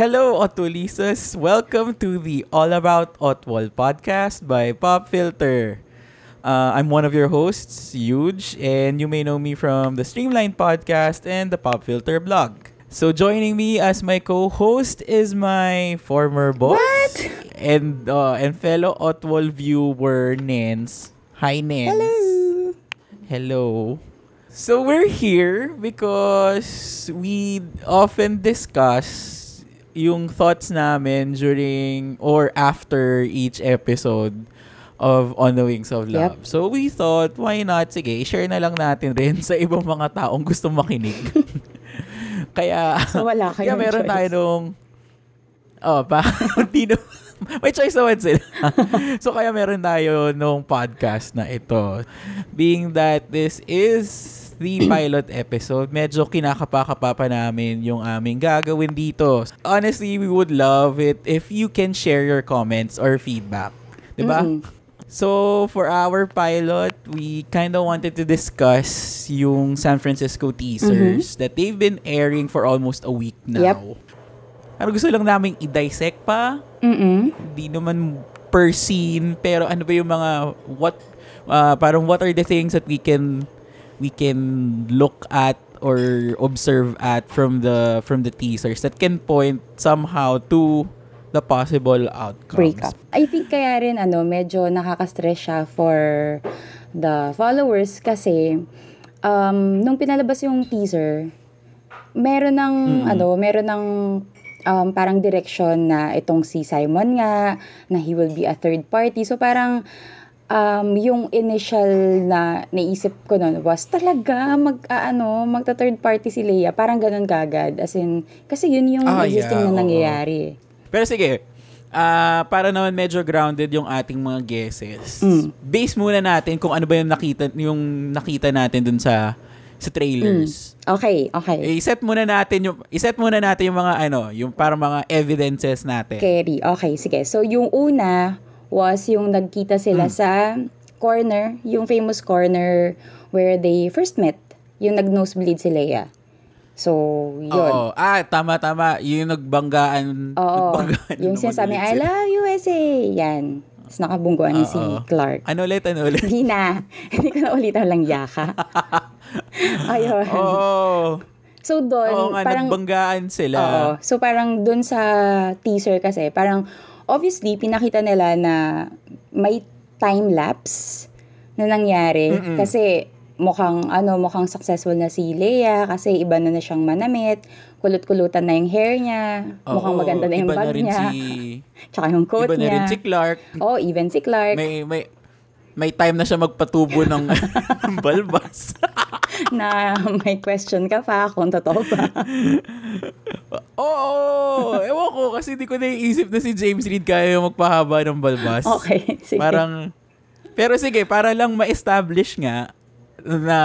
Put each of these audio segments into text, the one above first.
Hello, Otulisas. Welcome to the All About Otwal podcast by Pop Filter. Uh, I'm one of your hosts, Huge, and you may know me from the Streamline podcast and the Pop Filter blog. So joining me as my co-host is my former boss What? and uh, and fellow Otwal viewer Nance. Hi Nance. Hello. Hello. So we're here because we often discuss yung thoughts namin during or after each episode of On the Wings of Love. Yep. So we thought, why not? Sige, share na lang natin rin sa ibang mga taong gustong makinig. kaya, So, wala kaya meron choice. tayo nung, oh, pa, hindi na, may choice naman sila. so kaya meron tayo nung podcast na ito. Being that this is the pilot episode, medyo kinakapa-kapa pa namin yung aming gagawin dito. Honestly, we would love it if you can share your comments or feedback. 'Di ba? Mm-mm. So, for our pilot, we kind of wanted to discuss yung San Francisco teasers that they've been airing for almost a week now. Yep. Ano gusto lang naming i-dissect pa? Mm-mm. Hindi naman per scene, pero ano ba yung mga what uh, parang what are the things that we can we can look at or observe at from the from the teasers that can point somehow to the possible outcomes. Breakup. I think kaya rin ano, medyo nakaka-stress siya for the followers kasi um, nung pinalabas yung teaser, meron ng ano, meron ng um, parang direction na itong si Simon nga, na he will be a third party. So parang um, yung initial na naisip ko nun was talaga mag ah, ano, magta third party si Leia. Parang ganun kagad. As in, kasi yun yung Ah, existing yeah, na oo. nangyayari. Pero sige, ah para naman medyo grounded yung ating mga guesses. Mm. Base muna natin kung ano ba yung nakita yung nakita natin dun sa sa trailers. Okay, okay. Eh, I-set muna natin yung i-set muna natin yung mga ano, yung para mga evidences natin. Carry. Okay, sige. So, yung una was yung nagkita sila Hmm. sa corner, yung famous corner where they first met. Yung nag-nosebleed si Leia. So, yun. Oo. Ah, tama tama. Yung nagbanggaan. Oo. nagbanggaan yung sinasabi, I love USA. Yan. Tapos nakabungguan si Oo. Clark. Ano ulit? Ano ulit? Hindi na. Hindi ko na ulitan lang yaka. Ayun. Oo. So, doon, Oo nga, parang... nagbanggaan sila. Oo. So parang dun sa teaser kasi, parang obviously pinakita nila na may time lapse na nangyari Mm-mm. kasi mukhang ano mukhang successful na si Leia kasi iba na na siyang manamit, kulot-kulutan na yung hair niya, mukhang Oo, maganda na yung iba bag na niya, Si, tsaka yung coat iba na niya. rin si Clark. Oh, even si Clark May, may, may time na siya magpatubo ng balbas. na may question ka pa kung totoo ba. Oo! Ewan ko, kasi di ko naiisip na si James Reed kaya yung magpahaba ng balbas. Okay, sige. Parang, pero sige, para lang ma-establish nga na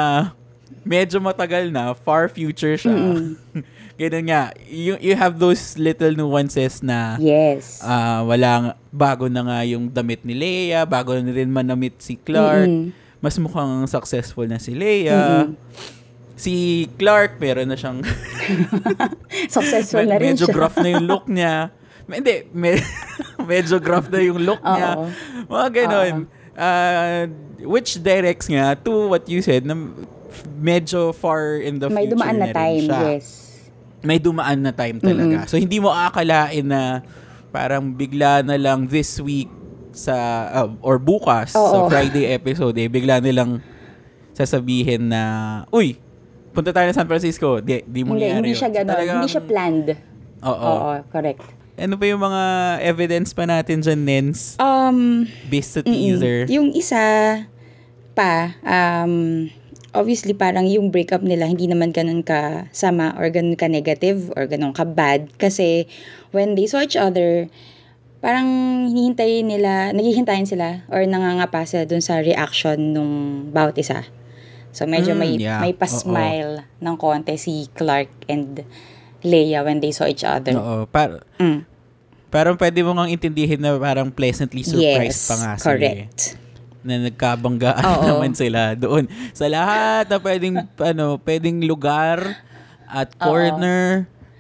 medyo matagal na, far future siya. Ganun nga, you, you have those little nuances na yes. ah, walang, bago na nga yung damit ni Leia, bago na rin manamit si Clark. Mm-mm. Mas mukhang successful na si Leia. Si Clark, meron na siyang Successful na rin medyo siya. gruff na yung look niya. Hindi, me- medyo gruff na yung look niya. Oo. Mga ganon. Uh, which directs nga to what you said na medyo far in the may future dumaan na rin time, siya. yes. May dumaan na time talaga. So, hindi mo aakalain na parang bigla na lang this week sa uh, or bukas sa Oo. Friday episode eh bigla nilang sasabihin na uy punta tayo na San Francisco di, di mo Hindi, hindi yun. siya gano'n. Talagang- Hindi siya planned. Oo. Oo, correct. Ano ba yung mga evidence pa natin dyan, Nens? Um, Based sa teaser. Yung isa pa, um, obviously parang yung breakup nila hindi naman ganun ka sama or ganun ka negative or ganun ka bad. Kasi when they saw each other, parang hinihintay nila, naghihintayin sila or nangangapa sila dun sa reaction nung bawat isa. So medyo Mm, may yeah. may pa-smile ng konti si Clark and Leia when they saw each other. Oo. Par- Mm. parang pwede mo ngang intindihin na parang pleasantly surprised yes, pa nga sila. eh. correct. Na nagkabanggaan Oo. naman sila doon. Sa lahat na pwedeng, ano, pwedeng lugar at Oo.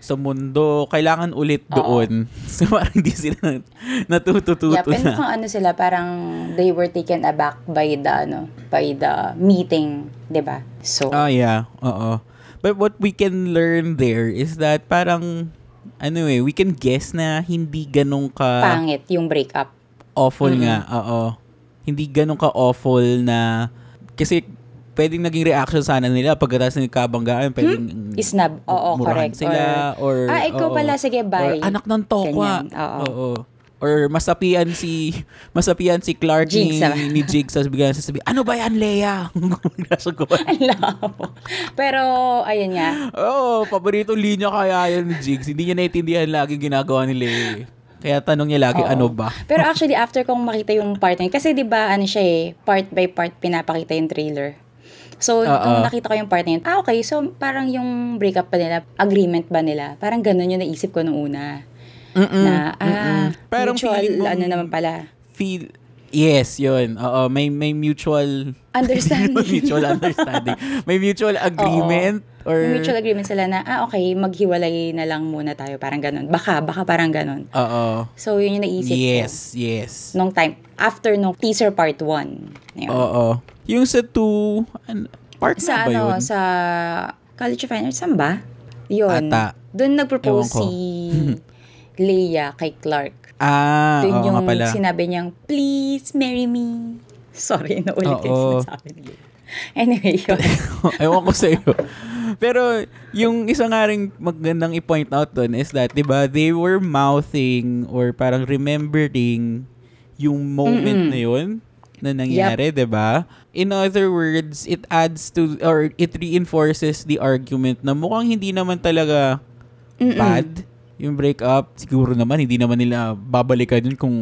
Sa mundo, kailangan ulit doon. So parang hindi sila nat- natututo Yep, and na. mukhang ano sila, parang they were taken aback by the, ano, by the meeting, di ba? So, Oh yeah, oo. But what we can learn there is that parang ano eh, we can guess na hindi ganun ka pangit yung breakup. awful nga. Oo. Hindi ganun ka awful na kasi pwedeng naging reaction sana nila pagkatapos ng kabanggaan, pwedeng Isnab. Hmm? Oo, murahan correct. sila or, ah, ikaw oo. pala, sige, bye. Or anak ng tokwa. Oo. Oo. Or masapian si masapian si Clark Jigs, ni, ni Jigs sa bigyan sasabi, ano ba yan, Leia? Nasagot. Alam. Pero, ayun nga. Oo, oh, paboritong linya kaya yun ni Jigs. Hindi niya naintindihan lagi ginagawa ni Leia. Kaya tanong niya lagi, Oo. ano ba? Pero actually, after kong makita yung part na yun, kasi di ba ano siya eh, part by part pinapakita yung trailer. So, Oo. nung nakita ko yung part na yun, ah, okay, so parang yung breakup ba nila, agreement ba nila? Parang ganun yung naisip ko nung una. Mm-mm, na, ah, mm-mm. Parang mutual, feeling mo- ano naman pala, Feel, yes, yun. Oo, may, may mutual, understanding. mutual understanding. May mutual agreement or, May mutual agreement sila na, ah, okay, maghiwalay na lang muna tayo. Parang ganun. Baka, baka parang ganun. oo. So, yun yung naisip ko. Yes, yes. Nung time, after nung teaser part 1. Ayun. Oo. Yung sa two, an, part Sa na ba ano, yun? sa College of Fine Arts, saan ba? Yun. Ata. Doon nag-propose si Leia kay Clark. Ah, Doon oo yung nga pala. sinabi niyang, please marry me. Sorry, naulit yung sinasabi ni Leia. Anyway, yun. Ewan ko sa iyo. Pero yung isa nga rin magandang i-point out doon is that 'di ba they were mouthing or parang remembering yung moment Mm-mm. na yun na nangyari, 'di ba? In other words, it adds to or it reinforces the argument na mukhang hindi naman talaga Mm-mm. bad yung breakup. Siguro naman hindi naman nila babalikan yun kung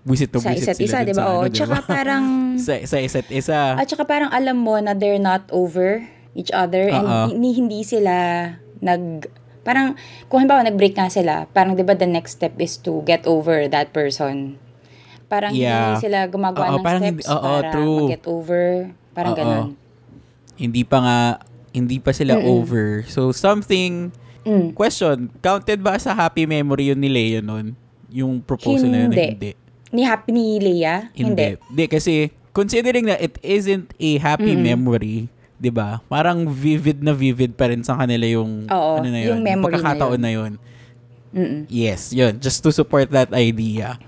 visit to sa visit isa't sila isa, dun di ba? sa Oh, ano, tsaka ba? parang, sa, sa isa't isa. at tsaka parang alam mo na they're not over each other and Oo. hindi, hindi sila nag, parang, kung halimbawa nag-break nga sila, parang di ba the next step is to get over that person. Parang Yeah. hindi sila gumagawa Oo, ng parang steps oo, para true. mag-get over. Parang Oo. ganun. hindi pa nga hindi pa sila Mm-mm. over. So something Mm. question, counted ba sa happy memory yun ni Leo nun? Yung proposal na yun? Hindi. Hindi. Ni Happy ni Leia? Hindi. Hindi kasi considering na it isn't a happy Mm-mm. memory, 'di ba? Parang vivid na vivid pa rin sa kanila yung Oo, ano na yun, yung memory na pagkakataon yun. na yun. Mm-mm. Yes, yun. Just to support that idea.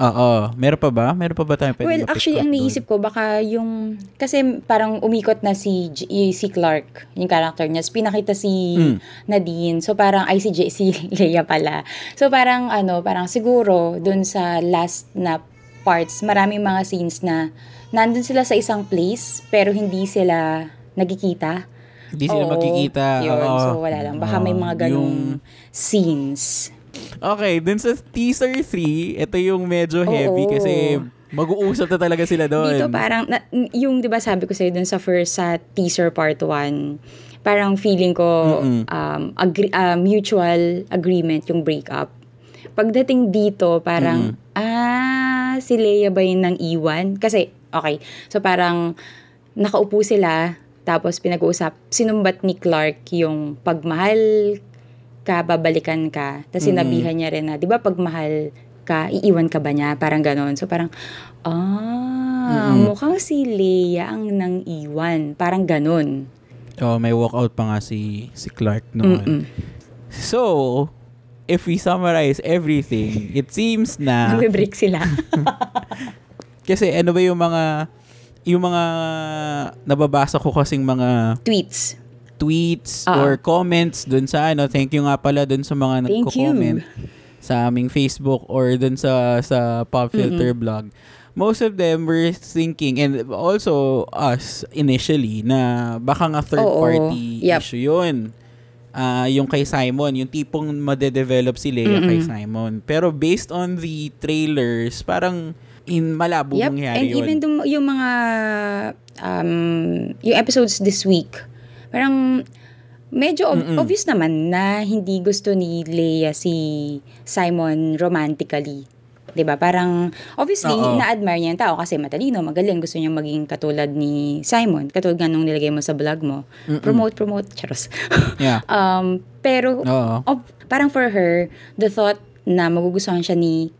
Oo. Meron pa ba? Meron pa ba tayong pwede Well, actually, ang naisip ko, baka yung... Kasi parang umikot na si J- y- si Clark, yung character niya. So, pinakita si Mm. Nadine. So, parang, ay, si, J- si Leia pala. So, parang, ano, parang siguro, dun sa last na parts, maraming mga scenes na nandun sila sa isang place, pero hindi sila nagkikita. Hindi sila Oo, magkikita. Yun, Oo. so wala lang. Baka may mga ganong Yung- scenes. Okay, dun sa teaser 3, ito yung medyo heavy Oo. kasi mag-uusap na talaga sila doon. Dito parang, na, yung 'di ba sabi ko sa'yo dun sa first, sa teaser part 1, parang feeling ko Mm-mm. um, agree, ah, mutual agreement yung breakup. Pagdating dito, parang, ah, si Leia ba yun ng iwan? Kasi, okay, so parang nakaupo sila, tapos pinag-uusap, sinumbat ni Clark yung pagmahal ka, babalikan ka. Tapos sinabihan niya rin na, di ba pagmahal ka, iiwan ka ba niya? Parang ganon. So parang, ah, Mm-mm. mukhang si Leia ang nang iwan. Parang ganon. Oh, may walkout pa nga si si Clark noon. Mm-mm. So, if we summarize everything, it seems na Nagbe-break sila. kasi ano ba yung mga yung mga nababasa ko kasing mga Tweets. Tweets Ah. or comments dun sa ano, thank you nga pala dun sa mga nagko-comment sa aming Facebook or dun sa sa Pop Filter blog. Most of them were thinking and also us initially na baka nga third Oo. party Yep. issue yun. Ah, yung kay Simon, yung tipong madedevelop si Leia kay Mm-mm. Simon. Pero based on the trailers, parang in malabo Yep. mangyari And yun. even dum- yung mga, um, yung episodes this week, parang medyo ob- Mm-mm. obvious naman na hindi gusto ni Leia si Simon romantically. 'Di ba? Parang obviously Oo. na-admire niya yung tao kasi matalino, magaling, gusto niya maging katulad ni Simon. Katulad nga nung nilagay mo sa vlog mo. Mm-mm. Promote, promote, charos. yeah. um, Pero, Oo. of- parang for her, the thought na magugustuhan siya ni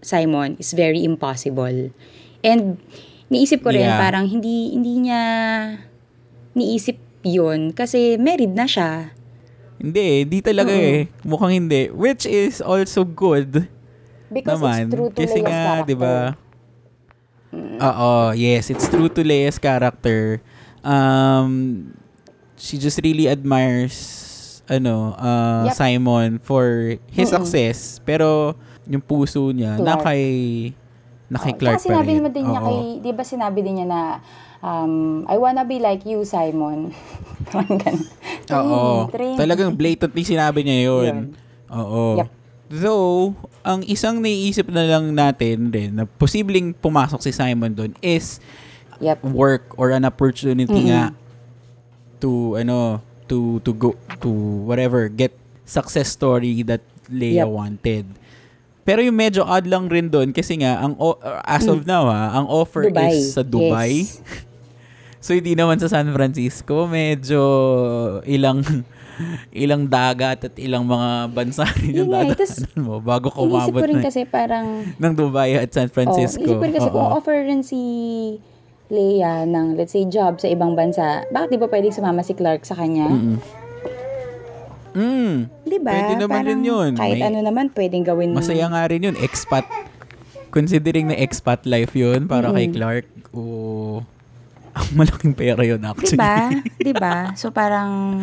Simon is very impossible. And, niisip ko rin, Yeah. parang hindi, hindi niya niisip yun kasi married na siya. Hindi, hindi talaga Oo. eh. Mukhang hindi. Which is also good Because naman. it's true to Kasi Leia's nga, character. di ba? Oo, yes. It's true to Leia's character. Um, she just really admires ano, uh, Yep. Simon for his Mm-mm. success. Pero yung puso niya na Clark. kay na kay. Clark Tsaka pa sinabi rin. naman din niya Oo. kay, di ba sinabi din niya na, um, I wanna be like you, Simon. Parang ganun. Oo. Train. Talagang blatantly sinabi niya yun. Yun. Oo. Yep. Though, ang isang naiisip na lang natin rin na posibleng pumasok si Simon doon is Yep. work or an opportunity Mm-mm. nga to ano to to go to whatever get success story that Leia Yep. wanted. Pero yung medyo odd lang rin doon kasi nga ang as of now ha, ang offer Mm. Dubai. is sa Dubai. Yes. So hindi naman sa San Francisco, medyo ilang ilang dagat at ilang mga bansa rin yung dadaanan mo bago ka Inisip umabot ko rin na kasi parang, ng Dubai at San Francisco. Oh, inisip ko rin kasi kung Oo. offer rin si Leia ng, let's say, job sa ibang bansa, bakit di ba pwedeng sumama si Clark sa kanya? Mm-mm. Mm. Di ba? Pwede naman Parang rin yun. Kahit May- ano naman, pwedeng gawin. Masaya nga rin yun. Expat. Considering na expat life yun para kay Mm-mm. Clark. Oo. Ang malaking pera yun Di actually. ba? Di ba? So parang,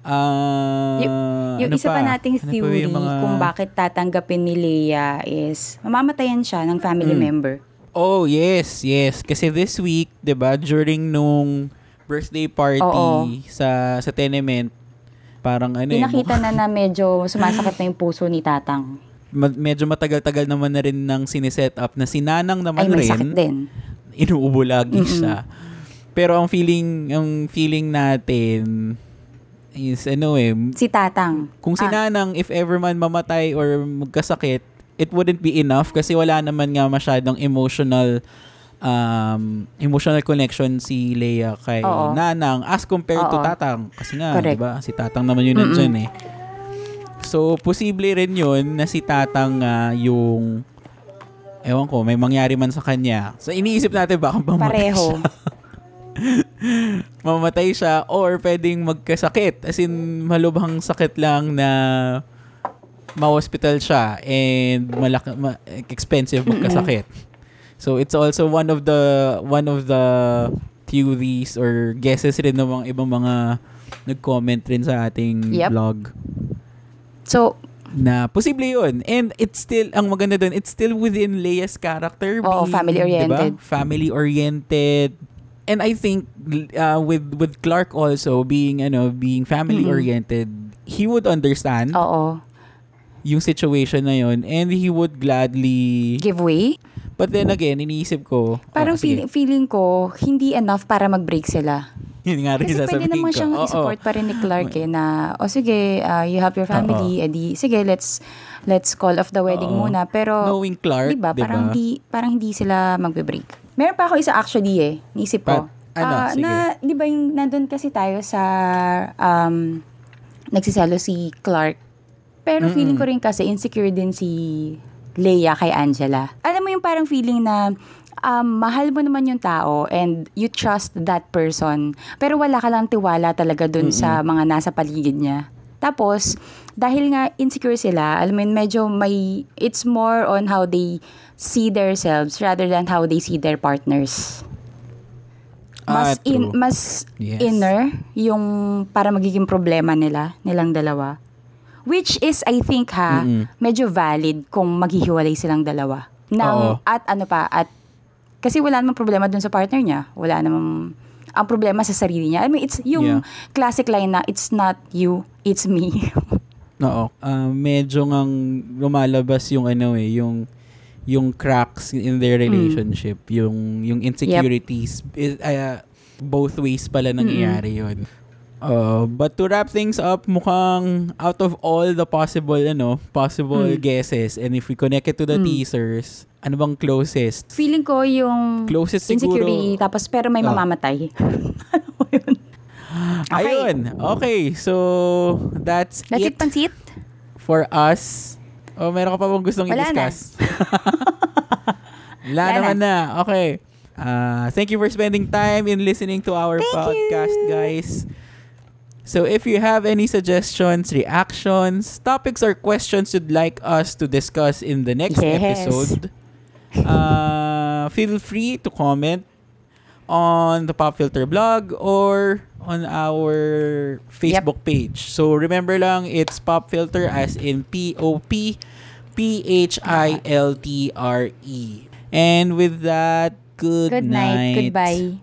Ah, yung ano isa pa, nating Ano pa theory yung mga- kung bakit tatanggapin ni Leia is, mamamatayan siya ng family Mm. member. Oh, yes, yes. Kasi this week, 'di ba, during nung birthday party Oo. sa sa tenement, parang ano eh, Pinakita na na medyo sumasakit na yung puso ni Tatang. ma- medyo matagal-tagal naman na rin ng siniset up na si Nanang naman Ay, may rin. sakit din. Inuubo lagi Mm-mm. siya. Pero ang feeling, ang feeling natin is ano eh, Si Tatang. kung si Ah. Nanang if ever man mamatay or magkasakit, it wouldn't be enough kasi wala naman nga masyadong emotional um, emotional connection si Leia kay Oo. Nanang as compared to Oo. Tatang. Kasi nga, di ba, si Tatang naman yun Mm-mm. nandyan eh. So, posible rin yun na si Tatang nga yung ewan ko, may mangyari man sa kanya. So, iniisip natin baka mamatay Pareho. siya. mamatay siya or pwedeng magkasakit. As in, malubhang sakit lang na ma-hospital siya and malaki, ma- expensive magkasakit. So it's also one of the one of the theories or guesses rin ng mga ibang mga nag-comment rin sa ating Yep. blog So, na posible yun. And it's still, ang maganda dun, it's still within Leia's character. Oo, family-oriented. Diba? Family-oriented. And I think uh, with with Clark also being ano being family-oriented, he would understand oo. yung situation na yun and he would gladly Giveaway? but then again iniisip ko Parang sige, feeling, feeling ko, hindi enough para mag-break sila. yun nga rin Kasi pwede sasabihin naman ko. siyang Oo. i-support pa rin ni Clark eh, na, o sige, uh, you have your family, edi, sige, let's let's call off the wedding Oo. muna. Pero, knowing Clark Diba? diba? Parang hindi parang hindi sila magbe-break. Meron pa ako isa actually eh, naisip ko. Pa- ano? Ah, Sige. na 'di ba yung nandun kasi tayo sa um nagsiselo si Clark. Pero feeling ko rin kasi insecure din si Leia kay Angela. Alam mo yung parang feeling na um, mahal mo naman yung tao and you trust that person. Pero wala ka lang tiwala talaga dun sa mga nasa paligid niya. Tapos, dahil nga insecure sila, mo yun, medyo may, it's more on how they see themselves rather than how they see their partners. Ah, Mas, in, true. mas Yes. inner yung para magiging problema nila, nilang dalawa. Which is, I think ha, Mm-mm. medyo valid kung maghihiwalay silang dalawa. Nang, Oo. at ano pa, at kasi wala namang problema dun sa partner niya. Wala namang, ang problema sa sarili niya. I mean, it's yung Yeah. classic line na, it's not you, it's me. Oo. Ah, medyo ngang lumalabas yung ano eh, yung yung cracks in their relationship, yung yung insecurities is ah, both ways pala nangyayari yun. Uh, but to wrap things up, mukhang out of all the possible ano, possible Mm. guesses and if we connect it to the Mm. teasers, ano bang closest? Feeling ko yung Closest siguro. insecurity, tapos pero may Ah. mamamatay. ano yun? Ayun. Okay. So, that's, That's it it, Pansit? for us. O, meron ka pa bang gustong Wala na. i-discuss? Wala Wala naman na. Okay. Uh, thank you for spending time in listening to our Thank podcast, you. guys. So if you have any suggestions, reactions, topics, or questions you'd like us to discuss in the next Yes. episode, uh, feel free to comment on the Pop Filter blog or on our Facebook page. So remember lang, it's Pop Filter as in P-O-P P-H-I-L-T-R-E. And with that, good, Good night. Goodbye.